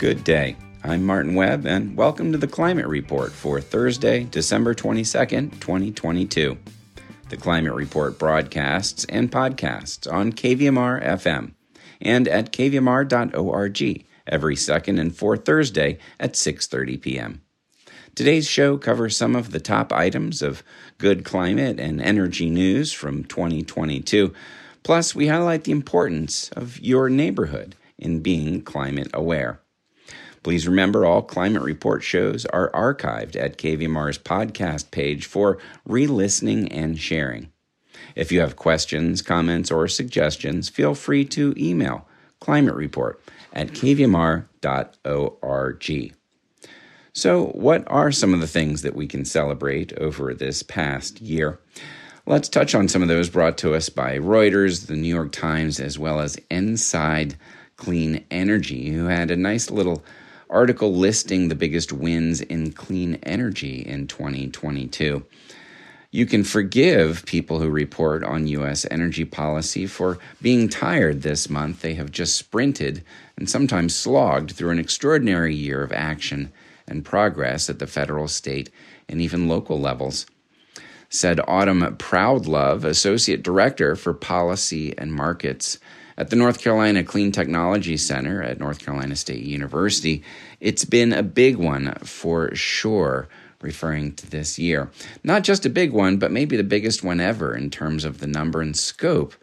Good day. I'm Martin Webb, and welcome to the Climate Report for Thursday, December 22nd, 2022. The Climate Report broadcasts and podcasts on KVMR FM and at kvmr.org every second and fourth Thursday at 6:30 p.m. Today's show covers some of the top items of good climate and energy news from 2022. Plus, we highlight the importance of your neighborhood in being climate aware. Please remember all Climate Report shows are archived at KVMR's podcast page for re listening and sharing. If you have questions, comments, or suggestions, feel free to email Climate Report at kvmr.org. So, what are some of the things that we can celebrate over this past year? Let's touch on some of those brought to us by Reuters, the New York Times, as well as Inside Clean Energy, who had a nice little article listing the biggest wins in clean energy in 2022. You can forgive people who report on U.S. energy policy for being tired this month. They have just sprinted and sometimes slogged through an extraordinary year of action and progress at the federal, state, and even local levels. Said Autumn Proudlove, Associate Director for Policy and Markets at the North Carolina Clean Technology Center at North Carolina State University. It's been a big one for sure, referring to this year. Not just a big one, but maybe the biggest one ever in terms of the number and scope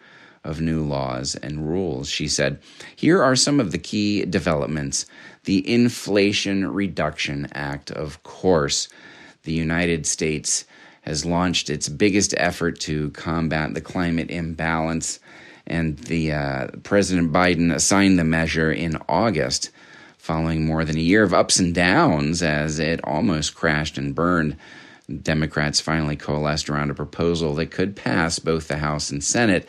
of new laws and rules. She said, Here are some of the key developments. The Inflation Reduction Act, of course. The United States has launched its biggest effort to combat the climate imbalance, and the uh, President Biden signed the measure in August, following more than a year of ups and downs as it almost crashed and burned. Democrats finally coalesced around a proposal that could pass both the House and Senate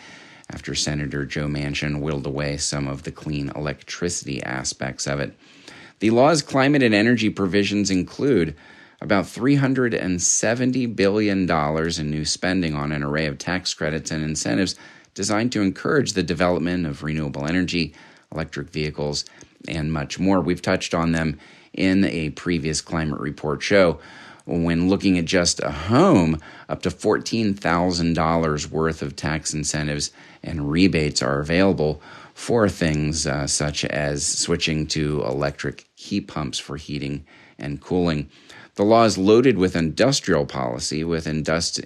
after Senator Joe Manchin whittled away some of the clean electricity aspects of it. The law's climate and energy provisions include about $370 billion in new spending on an array of tax credits and incentives designed to encourage the development of renewable energy, electric vehicles, and much more. We've touched on them in a previous climate report show. When looking at just a home, up to $14,000 worth of tax incentives and rebates are available for things uh, such as switching to electric heat pumps for heating and cooling. The law is loaded with industrial policy, with,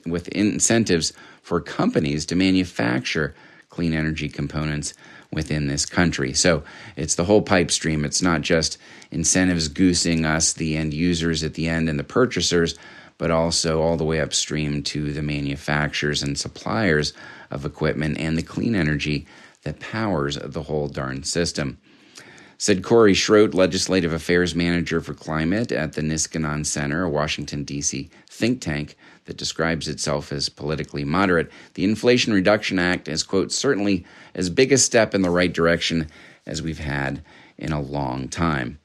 with incentives for companies to manufacture clean energy components within this country. So it's the whole pipe stream. It's not just incentives goosing us, the end users at the end, and the purchasers, but also all the way upstream to the manufacturers and suppliers of equipment and the clean energy that powers the whole darn system. Said Corey Schroet, Legislative Affairs Manager for Climate at the Niskanen Center, a Washington, D.C. think tank that describes itself as politically moderate. The Inflation Reduction Act is, quote, certainly as big a step in the right direction as we've had in a long time.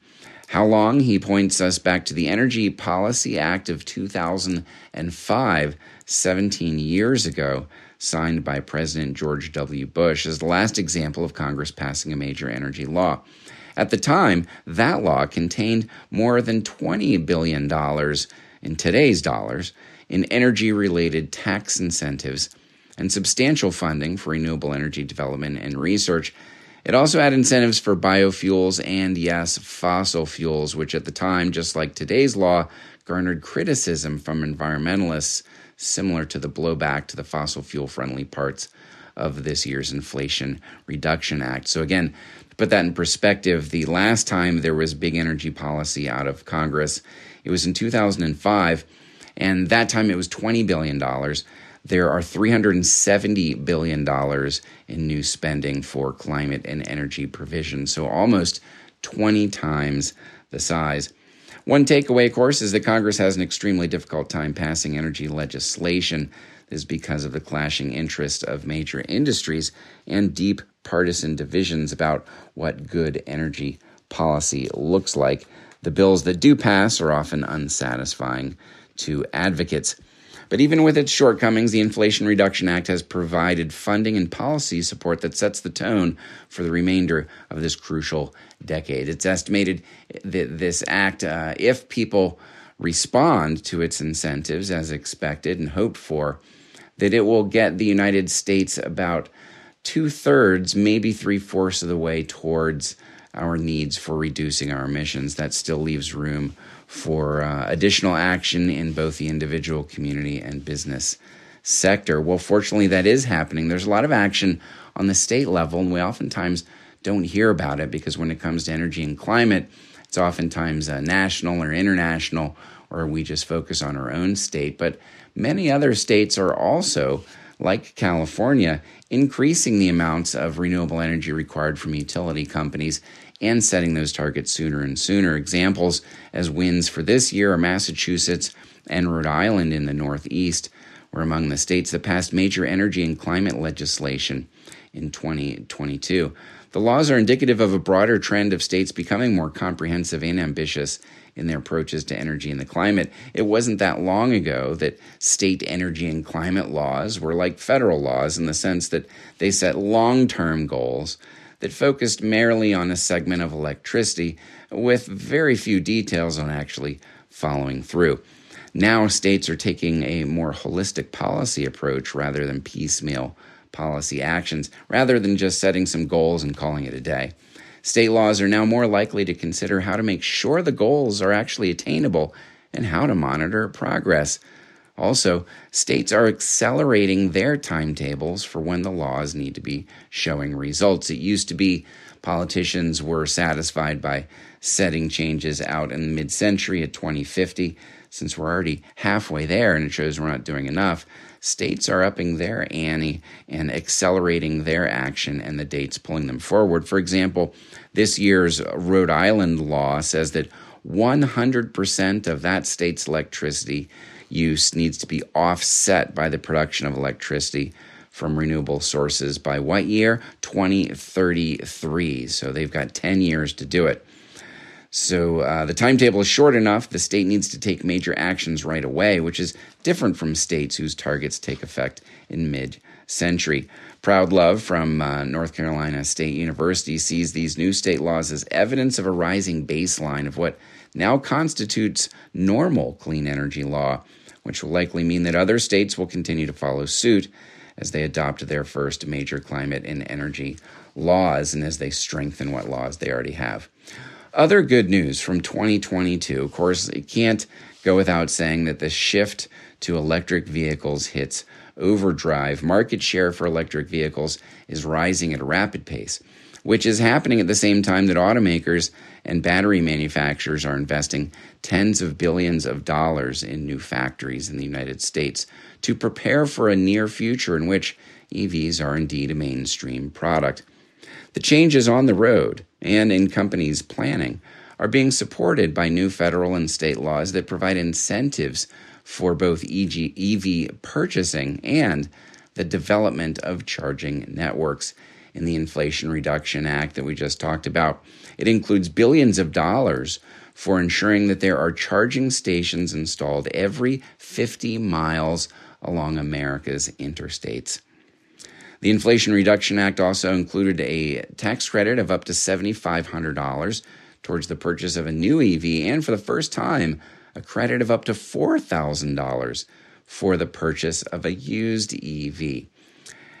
How long? He points us back to the Energy Policy Act of 2005, 17 years ago, signed by President George W. Bush, as the last example of Congress passing a major energy law. At the time, that law contained more than $20 billion in today's dollars in energy related tax incentives and substantial funding for renewable energy development and research. It also had incentives for biofuels and, yes, fossil fuels, which at the time, just like today's law, garnered criticism from environmentalists, similar to the blowback to the fossil fuel friendly parts of this year's Inflation Reduction Act. So, again, put that in perspective, the last time there was big energy policy out of Congress, it was in 2005, and that time it was $20 billion. There are $370 billion in new spending for climate and energy provision, so almost 20 times the size. One takeaway, of course, is that Congress has an extremely difficult time passing energy legislation. This is because of the clashing interests of major industries and deep partisan divisions about what good energy policy looks like. The bills that do pass are often unsatisfying to advocates. But even with its shortcomings, the Inflation Reduction Act has provided funding and policy support that sets the tone for the remainder of this crucial decade. It's estimated that this act, uh, if people respond to its incentives as expected and hoped for, that it will get the United States about two thirds, maybe three fourths of the way towards our needs for reducing our emissions. That still leaves room for uh, additional action in both the individual community and business sector. Well, fortunately, that is happening. There's a lot of action on the state level, and we oftentimes don't hear about it because when it comes to energy and climate, it's oftentimes uh, national or international, or we just focus on our own state. But many other states are also, like California, increasing the amounts of renewable energy required from utility companies and setting those targets sooner and sooner. Examples as wins for this year are Massachusetts and Rhode Island in the Northeast were among the states that passed major energy and climate legislation in 2022. The laws are indicative of a broader trend of states becoming more comprehensive and ambitious in their approaches to energy and the climate. It wasn't that long ago that state energy and climate laws were like federal laws in the sense that they set long term goals that focused merely on a segment of electricity with very few details on actually following through. Now, states are taking a more holistic policy approach rather than piecemeal policy actions, rather than just setting some goals and calling it a day. State laws are now more likely to consider how to make sure the goals are actually attainable and how to monitor progress. Also, states are accelerating their timetables for when the laws need to be showing results. It used to be politicians were satisfied by setting changes out in the mid century at 2050. Since we're already halfway there and it shows we're not doing enough, states are upping their ante and accelerating their action and the dates pulling them forward. For example, this year's Rhode Island law says that 100% of that state's electricity use needs to be offset by the production of electricity from renewable sources by what year? 2033. So they've got 10 years to do it. So uh, the timetable is short enough. The state needs to take major actions right away, which is different from states whose targets take effect in mid century. Proudlove from uh, North Carolina State University sees these new state laws as evidence of a rising baseline of what now constitutes normal clean energy law which will likely mean that other states will continue to follow suit as they adopt their first major climate and energy laws and as they strengthen what laws they already have. Other good news from 2022, of course, it can't go without saying that the shift to electric vehicles hits overdrive. Market share for electric vehicles is rising at a rapid pace which is happening at the same time that automakers and battery manufacturers are investing tens of billions of dollars in new factories in the United States to prepare for a near future in which EVs are indeed a mainstream product. The changes on the road and in companies' planning are being supported by new federal and state laws that provide incentives for both EV purchasing and the development of charging networks in the Inflation Reduction Act that we just talked about. It includes billions of dollars for ensuring that there are charging stations installed every 50 miles along America's interstates. The Inflation Reduction Act also included a tax credit of up to $7,500 towards the purchase of a new EV, and for the first time, a credit of up to $4,000 for the purchase of a used EV.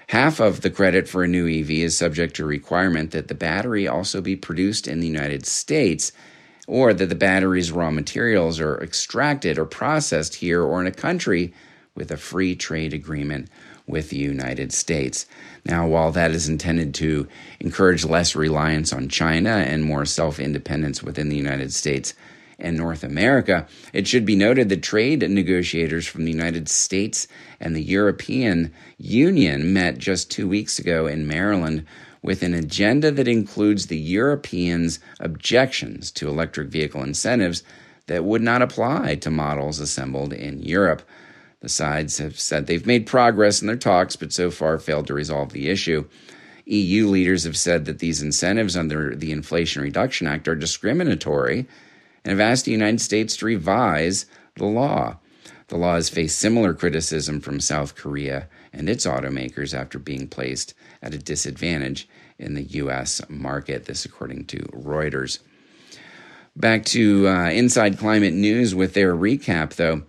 Half of the credit for a new EV is subject to requirement that the battery also be produced in the United States or that the battery's raw materials are extracted or processed here or in a country with a free trade agreement with the United States. Now, while that is intended to encourage less reliance on China and more self independence within the United States, and North America. It should be noted that trade negotiators from the United States and the European Union met just two weeks ago in Maryland with an agenda that includes the Europeans' objections to electric vehicle incentives that would not apply to models assembled in Europe. The sides have said they've made progress in their talks, but so far failed to resolve the issue. EU leaders have said that these incentives under the Inflation Reduction Act are discriminatory and have asked the United States to revise the law. The law has faced similar criticism from South Korea and its automakers after being placed at a disadvantage in the U.S. market, this according to Reuters. Back to uh, Inside Climate News with their recap, though.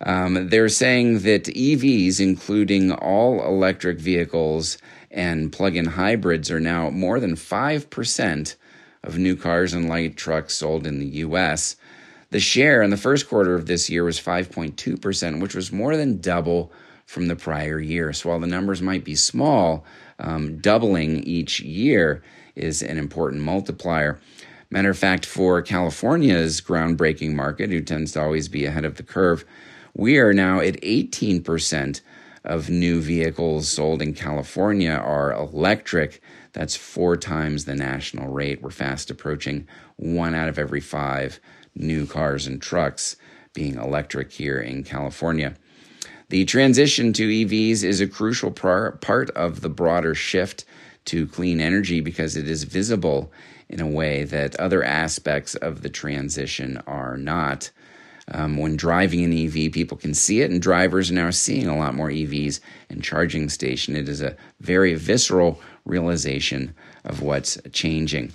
Um, they're saying that EVs, including all electric vehicles and plug in hybrids, are now more than 5% of new cars and light trucks sold in the U.S. The share in the first quarter of this year was 5.2%, which was more than double from the prior year. So while the numbers might be small, um, doubling each year is an important multiplier. Matter of fact, for California's groundbreaking market, who tends to always be ahead of the curve, we are now at 18% of new vehicles sold in California are electric. That's four times the national rate. We're fast approaching one out of every five new cars and trucks being electric here in California. The transition to EVs is a crucial part of the broader shift to clean energy because it is visible in a way that other aspects of the transition are not. Um, when driving an EV, people can see it, and drivers are now seeing a lot more EVs and charging station. It is a very visceral realization of what's changing.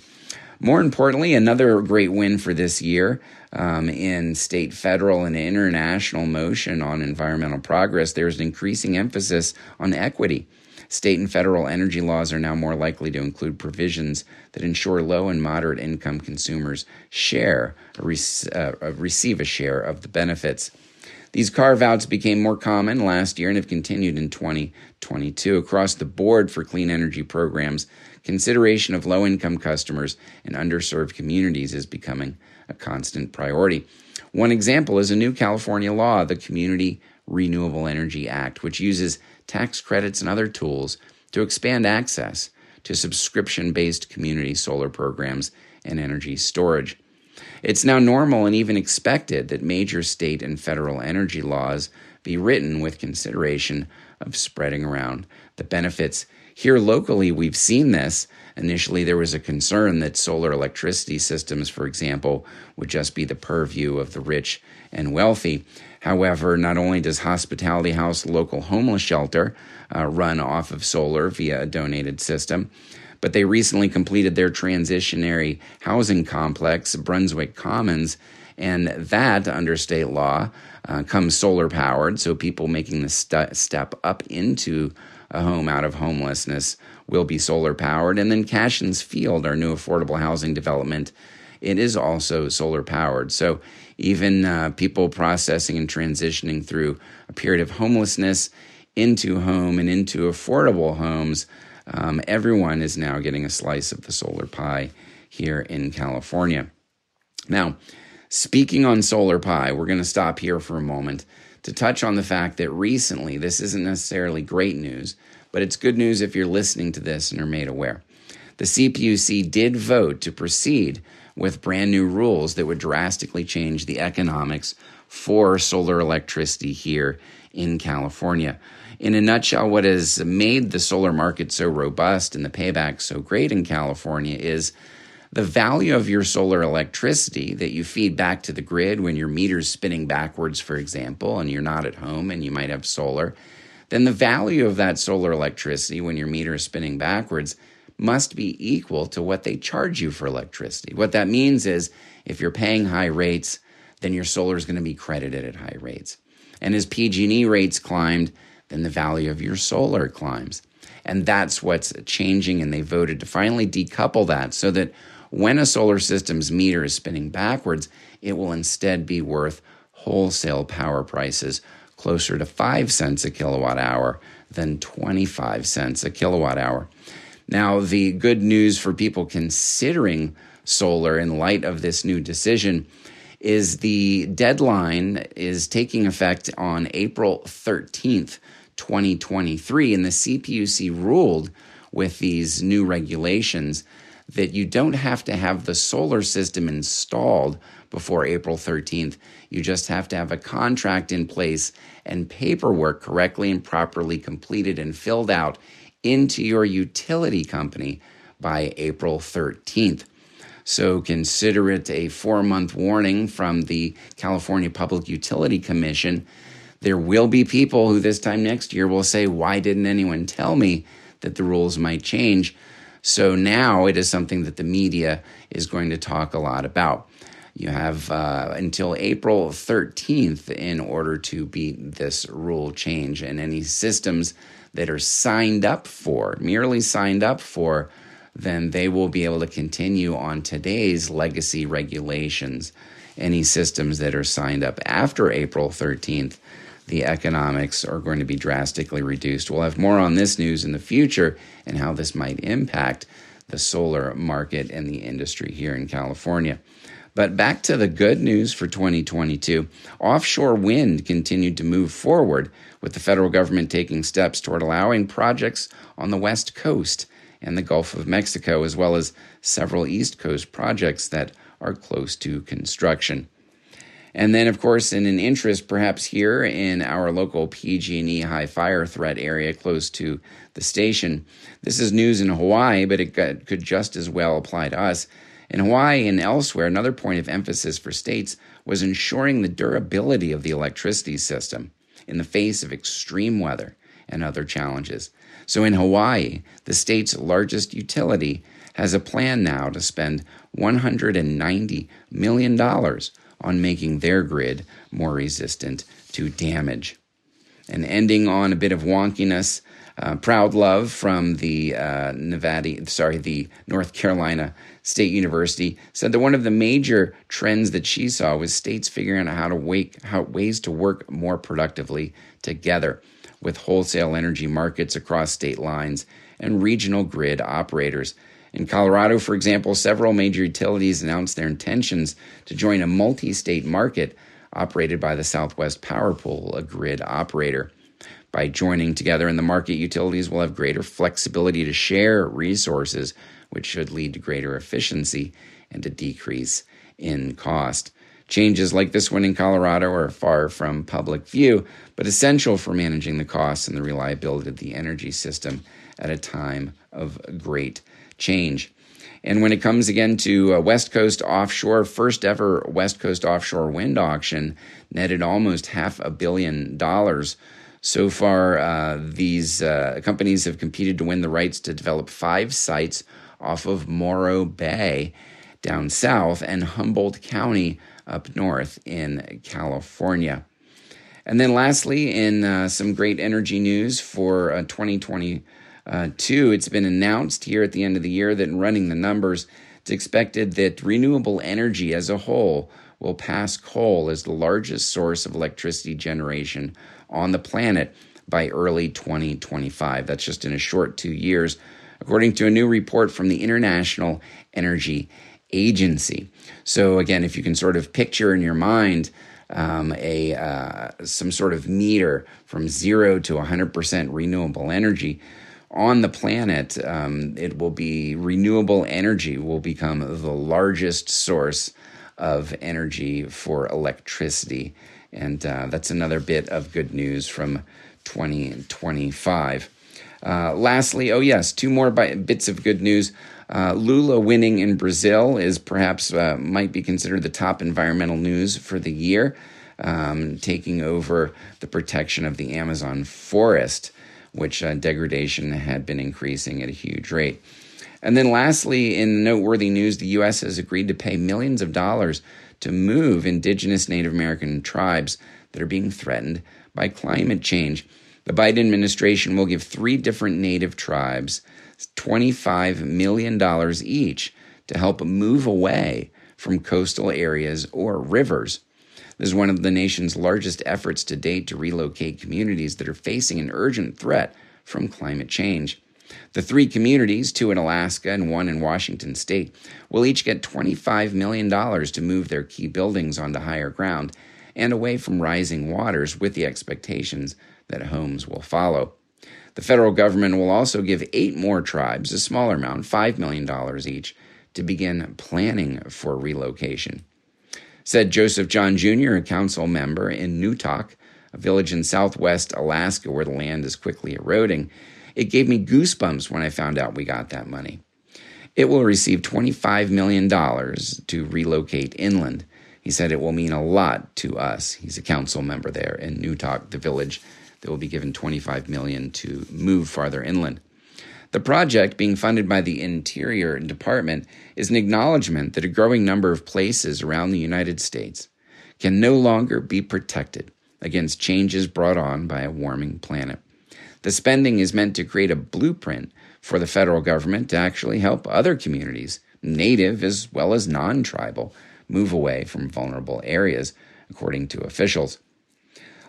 More importantly, another great win for this year um, in state, federal, and international motion on environmental progress, there's an increasing emphasis on equity. State and federal energy laws are now more likely to include provisions that ensure low and moderate income consumers share uh, receive a share of the benefits. These carve outs became more common last year and have continued in 2022 across the board for clean energy programs. Consideration of low income customers and underserved communities is becoming a constant priority. One example is a new California law, the Community Renewable Energy Act, which uses tax credits, and other tools to expand access to subscription based community solar programs and energy storage. It's now normal and even expected that major state and federal energy laws be written with consideration of spreading around the benefits. Here locally, we've seen this. Initially, there was a concern that solar electricity systems, for example, would just be the purview of the rich and wealthy. However, not only does Hospitality House local homeless shelter uh, run off of solar via a donated system, but they recently completed their transitionary housing complex, Brunswick Commons, and that, under state law, uh, comes solar powered. So people making the st- step up into a home out of homelessness will be solar powered. And then Cashin's Field, our new affordable housing development, it is also solar powered. So even uh, people processing and transitioning through a period of homelessness into home and into affordable homes, um, everyone is now getting a slice of the solar pie here in California. Now, speaking on solar pie, we're going to stop here for a moment to touch on the fact that recently, this isn't necessarily great news, but it's good news if you're listening to this and are made aware. The CPUC did vote to proceed with brand new rules that would drastically change the economics for solar electricity here in California. In a nutshell, what has made the solar market so robust and the payback so great in California is the value of your solar electricity that you feed back to the grid when your meter's spinning backwards, for example, and you're not at home and you might have solar, then the value of that solar electricity when your meter is spinning backwards must be equal to what they charge you for electricity. What that means is if you're paying high rates, then your solar is going to be credited at high rates. And as PG&E rates climbed, then the value of your solar climbs. And that's what's changing and they voted to finally decouple that so that when a solar system's meter is spinning backwards, it will instead be worth wholesale power prices closer to 5 cents a kilowatt hour than 25 cents a kilowatt hour. Now, the good news for people considering solar in light of this new decision is the deadline is taking effect on April 13th, 2023. And the CPUC ruled with these new regulations that you don't have to have the solar system installed before April 13th. You just have to have a contract in place and paperwork correctly and properly completed and filled out into your utility company by April 13th. So consider it a four month warning from the California Public Utility Commission There will be people who this time next year will say, Why didn't anyone tell me that the rules might change? So now it is something that the media is going to talk a lot about. You have uh, until April 13th in order to beat this rule change, and any systems that are signed up for, merely signed up for, then they will be able to continue on today's legacy regulations. Any systems that are signed up after April 13th, the economics are going to be drastically reduced. We'll have more on this news in the future and how this might impact the solar market and the industry here in California. But back to the good news for 2022. Offshore wind continued to move forward, with the federal government taking steps toward allowing projects on the West Coast and the Gulf of Mexico, as well as several East Coast projects that are close to construction. And then, of course, in an interest perhaps here in our local PG&E high fire threat area close to the station, this is news in Hawaii, but it could just as well apply to us. In Hawaii and elsewhere, another point of emphasis for states was ensuring the durability of the electricity system in the face of extreme weather and other challenges. So in Hawaii, the state's largest utility has a plan now to spend $190 million on making their grid more resistant to damage. And ending on a bit of wonkiness, uh, Proudlove from the uh, Nevada, sorry, the North Carolina State University said that one of the major trends that she saw was states figuring out how to wake, how ways to work more productively together with wholesale energy markets across state lines and regional grid operators. In Colorado, for example, several major utilities announced their intentions to join a multi state market operated by the Southwest Power Pool, a grid operator. By joining together in the market, utilities will have greater flexibility to share resources, which should lead to greater efficiency and a decrease in cost. Changes like this one in Colorado are far from public view, but essential for managing the costs and the reliability of the energy system at a time of great change. And when it comes again to uh, West Coast offshore, first ever West Coast offshore wind auction netted almost half a billion dollars so far, uh, these uh, companies have competed to win the rights to develop five sites off of Morro Bay down south and Humboldt County up north in California. And then, lastly, in uh, some great energy news for uh, 2022, it's been announced here at the end of the year that in running the numbers, it's expected that renewable energy as a whole will pass coal as the largest source of electricity generation on the planet by early 2025. That's just in a short two years, according to a new report from the International Energy Agency. So, again, if you can sort of picture in your mind um, a uh, some sort of meter from zero to 100% renewable energy on the planet, um, it will be renewable energy will become the largest source of energy for electricity and uh, that's another bit of good news from 2025. Uh, lastly, oh yes, two more bi- bits of good news. Uh, Lula winning in Brazil is perhaps uh, might be considered the top environmental news for the year, um, taking over the protection of the Amazon forest, which uh, degradation had been increasing at a huge rate. And then, lastly, in noteworthy news, the U.S. has agreed to pay millions of dollars to move indigenous Native American tribes that are being threatened by climate change. The Biden administration will give three different Native tribes $25 million each to help move away from coastal areas or rivers. This is one of the nation's largest efforts to date to relocate communities that are facing an urgent threat from climate change. The three communities, two in Alaska and one in Washington state, will each get $25 million to move their key buildings onto higher ground and away from rising waters with the expectations that homes will follow. The federal government will also give eight more tribes a smaller amount, $5 million each, to begin planning for relocation. Said Joseph John Jr., a council member in Newtok, a village in southwest Alaska where the land is quickly eroding, it gave me goosebumps when I found out we got that money. It will receive $25 million to relocate inland, He said it will mean a lot to us. He's a council member there in Newtok, the village that will be given 25 million to move farther inland. The project, being funded by the Interior Department, is an acknowledgement that a growing number of places around the United States can no longer be protected against changes brought on by a warming planet. The spending is meant to create a blueprint for the federal government to actually help other communities, native as well as non tribal, move away from vulnerable areas, according to officials.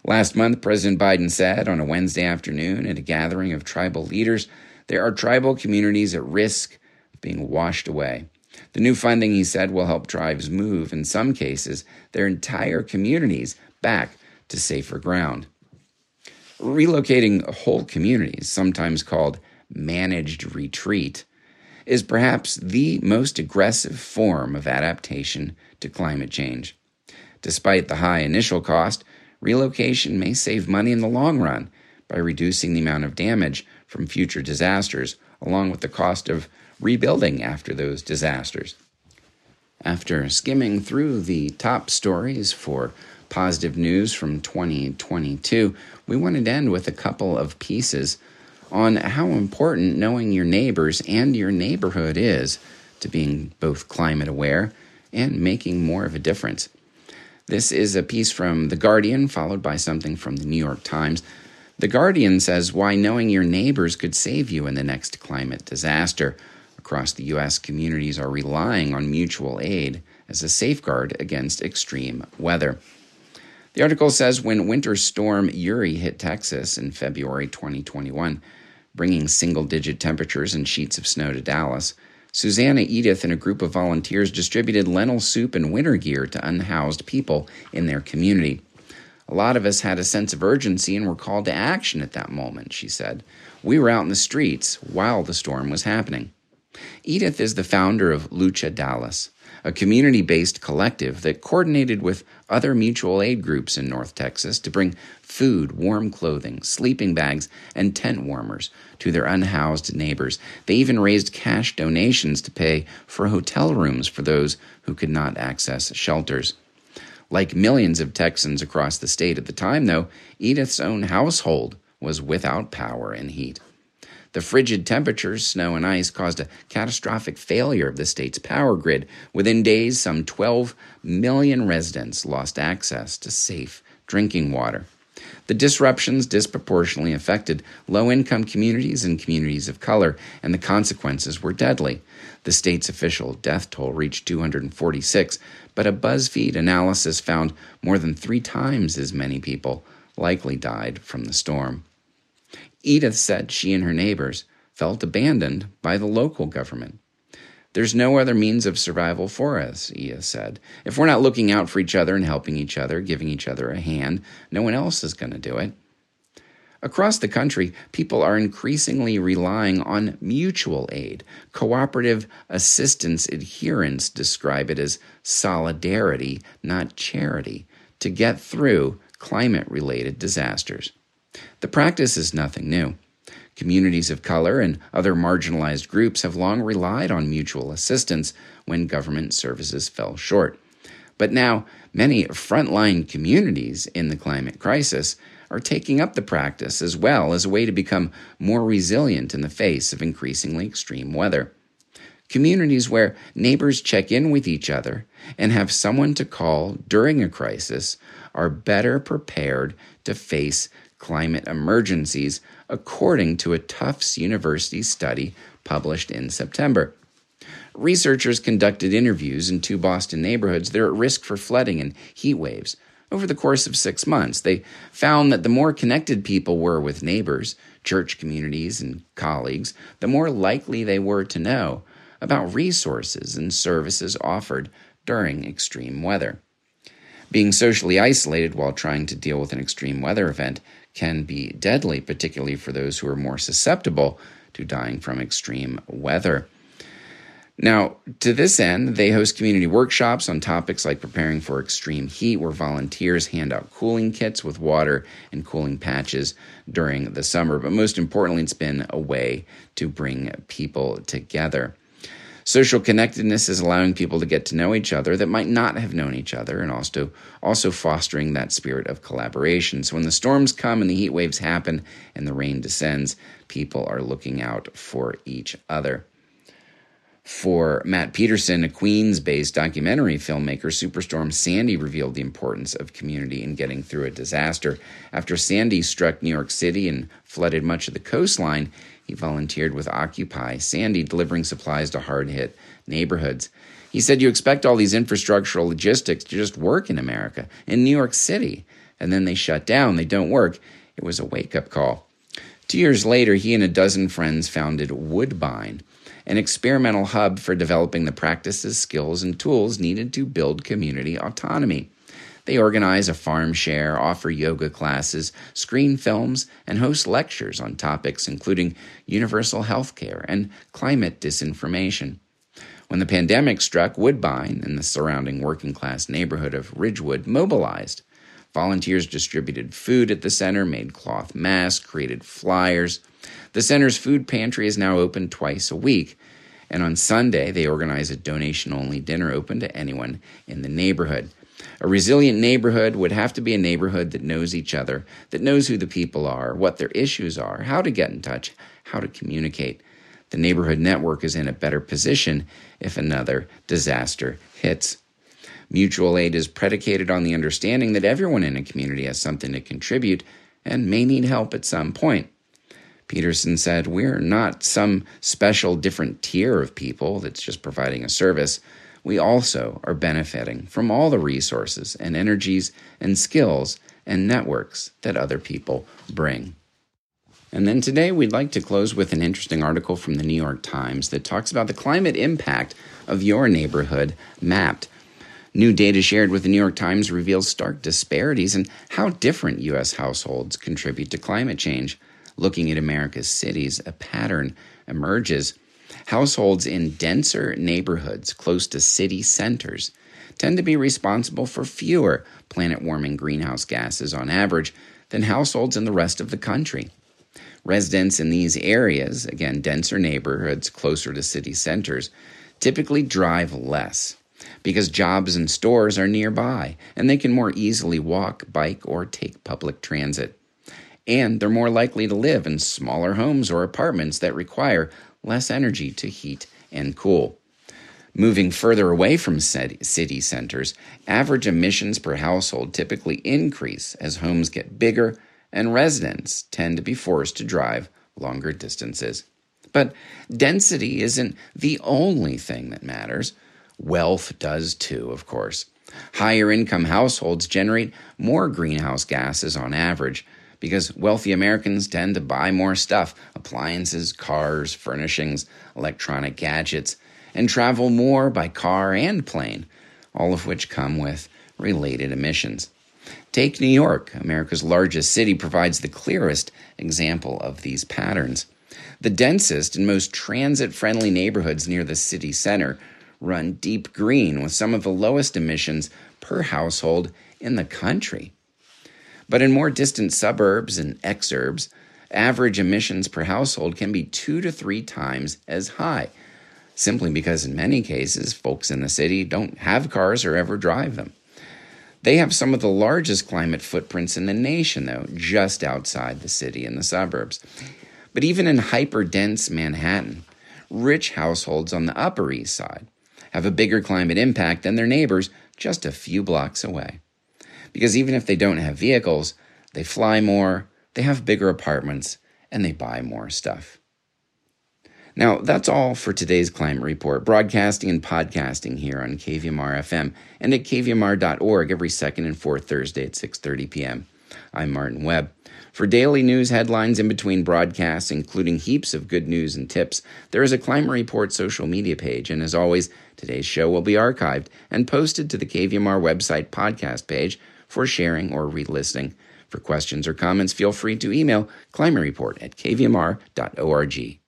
Last month, President Biden said on a Wednesday afternoon at a gathering of tribal leaders there are tribal communities at risk of being washed away. The new funding, he said, will help tribes move, in some cases, their entire communities back to safer ground. Relocating whole communities, sometimes called managed retreat, is perhaps the most aggressive form of adaptation to climate change. Despite the high initial cost, relocation may save money in the long run by reducing the amount of damage from future disasters, along with the cost of rebuilding after those disasters. After skimming through the top stories for positive news from 2022, we wanted to end with a couple of pieces on how important knowing your neighbors and your neighborhood is to being both climate aware and making more of a difference. This is a piece from The Guardian, followed by something from the New York Times. The Guardian says why knowing your neighbors could save you in the next climate disaster. Across the U.S., communities are relying on mutual aid as a safeguard against extreme weather. The article says when Winter Storm Uri hit Texas in February 2021, bringing single digit temperatures and sheets of snow to Dallas, Susanna Edith and a group of volunteers distributed lentil soup and winter gear to unhoused people in their community. A lot of us had a sense of urgency and were called to action at that moment, she said. We were out in the streets while the storm was happening. Edith is the founder of Lucha Dallas, a community based collective that coordinated with other mutual aid groups in North Texas to bring food, warm clothing, sleeping bags, and tent warmers to their unhoused neighbors. They even raised cash donations to pay for hotel rooms for those who could not access shelters. Like millions of Texans across the state at the time, though, Edith's own household was without power and heat. The frigid temperatures, snow, and ice caused a catastrophic failure of the state's power grid. Within days, some 12 million residents lost access to safe drinking water. The disruptions disproportionately affected low income communities and communities of color, and the consequences were deadly. The state's official death toll reached 246, but a BuzzFeed analysis found more than three times as many people likely died from the storm. Edith said she and her neighbors felt abandoned by the local government. There's no other means of survival for us, Edith said. If we're not looking out for each other and helping each other, giving each other a hand, no one else is going to do it. Across the country, people are increasingly relying on mutual aid. Cooperative assistance adherents describe it as solidarity, not charity, to get through climate related disasters. The practice is nothing new. Communities of color and other marginalized groups have long relied on mutual assistance when government services fell short. But now, many frontline communities in the climate crisis are taking up the practice as well as a way to become more resilient in the face of increasingly extreme weather. Communities where neighbors check in with each other and have someone to call during a crisis are better prepared to face climate emergencies, according to a Tufts University study published in September. Researchers conducted interviews in two Boston neighborhoods that are at risk for flooding and heat waves over the course of six months, they found that the more connected people were with neighbors, church communities, and colleagues, the more likely they were to know about resources and services offered during extreme weather. Being socially isolated while trying to deal with an extreme weather event can be deadly, particularly for those who are more susceptible to dying from extreme weather. Now, to this end, they host community workshops on topics like preparing for extreme heat, where volunteers hand out cooling kits with water and cooling patches during the summer. But most importantly, it's been a way to bring people together. Social connectedness is allowing people to get to know each other that might not have known each other and also, also fostering that spirit of collaboration. So when the storms come and the heat waves happen and the rain descends, people are looking out for each other. For Matt Peterson, a Queens based documentary filmmaker, Superstorm Sandy revealed the importance of community in getting through a disaster. After Sandy struck New York City and flooded much of the coastline, he volunteered with Occupy Sandy, delivering supplies to hard hit neighborhoods. He said, You expect all these infrastructural logistics to just work in America, in New York City, and then they shut down, they don't work. It was a wake up call. Two years later, he and a dozen friends founded Woodbine an experimental hub for developing the practices, skills, and tools needed to build community autonomy. They organize a farm share, offer yoga classes, screen films, and host lectures on topics including universal health care and climate disinformation. When the pandemic struck, Woodbine and the surrounding working class neighborhood of Ridgewood mobilized. Volunteers distributed food at the center, made cloth masks, created flyers. The center's food pantry is now open twice a week, and on Sunday, they organize a donation only dinner open to anyone in the neighborhood. A resilient neighborhood would have to be a neighborhood that knows each other, that knows who the people are, what their issues are, how to get in touch, how to communicate. The neighborhood network is in a better position if another disaster hits. Mutual aid is predicated on the understanding that everyone in a community has something to contribute and may need help at some point. Peterson said, We're not some special different tier of people that's just providing a service. We also are benefiting from all the resources and energies and skills and networks that other people bring. And then today, we'd like to close with an interesting article from the New York Times that talks about the climate impact of your neighborhood mapped. New data shared with the New York Times reveals stark disparities in how different U.S. households contribute to climate change looking at America's cities, a pattern emerges. Households in denser neighborhoods close to city centers tend to be responsible for fewer planet warming greenhouse gases on average than households in the rest of the country. Residents in these areas, again, denser neighborhoods closer to city centers, typically drive less because jobs and stores are nearby and they can more easily walk, bike, or take public transit and they're more likely to live in smaller homes or apartments that require less energy to heat and cool. Moving further away from city centers, average emissions per household typically increase as homes get bigger and residents tend to be forced to drive longer distances. But density isn't the only thing that matters. Wealth does too, of course. Higher income households generate more greenhouse gases on average, because wealthy Americans tend to buy more stuff appliances, cars, furnishings, electronic gadgets and travel more by car and plane, all of which come with related emissions. Take New York, America's largest city, provides the clearest example of these patterns. The densest and most transit friendly neighborhoods near the city center run deep green with some of the lowest emissions per household in the country. But in more distant suburbs and exurbs, average emissions per household can be two to three times as high, simply because in many cases, folks in the city don't have cars or ever drive them. They have some of the largest climate footprints in the nation, though, just outside the city and the suburbs. But even in hyper dense Manhattan, rich households on the Upper East Side have a bigger climate impact than their neighbors just a few blocks away. Because even if they don't have vehicles, they fly more, they have bigger apartments, and they buy more stuff. Now, that's all for today's climate report, broadcasting and podcasting here on KVMR FM and at kvmr.org every second and fourth Thursday at 6:30 p.m. I'm Martin Webb. For daily news headlines in between broadcasts, including heaps of good news and tips, there is a Climate Report social media page, and as always, today's show will be archived and posted to the KVMR website podcast page for sharing or re-listening. For questions or comments, feel free to email climatereport at kvmr.org.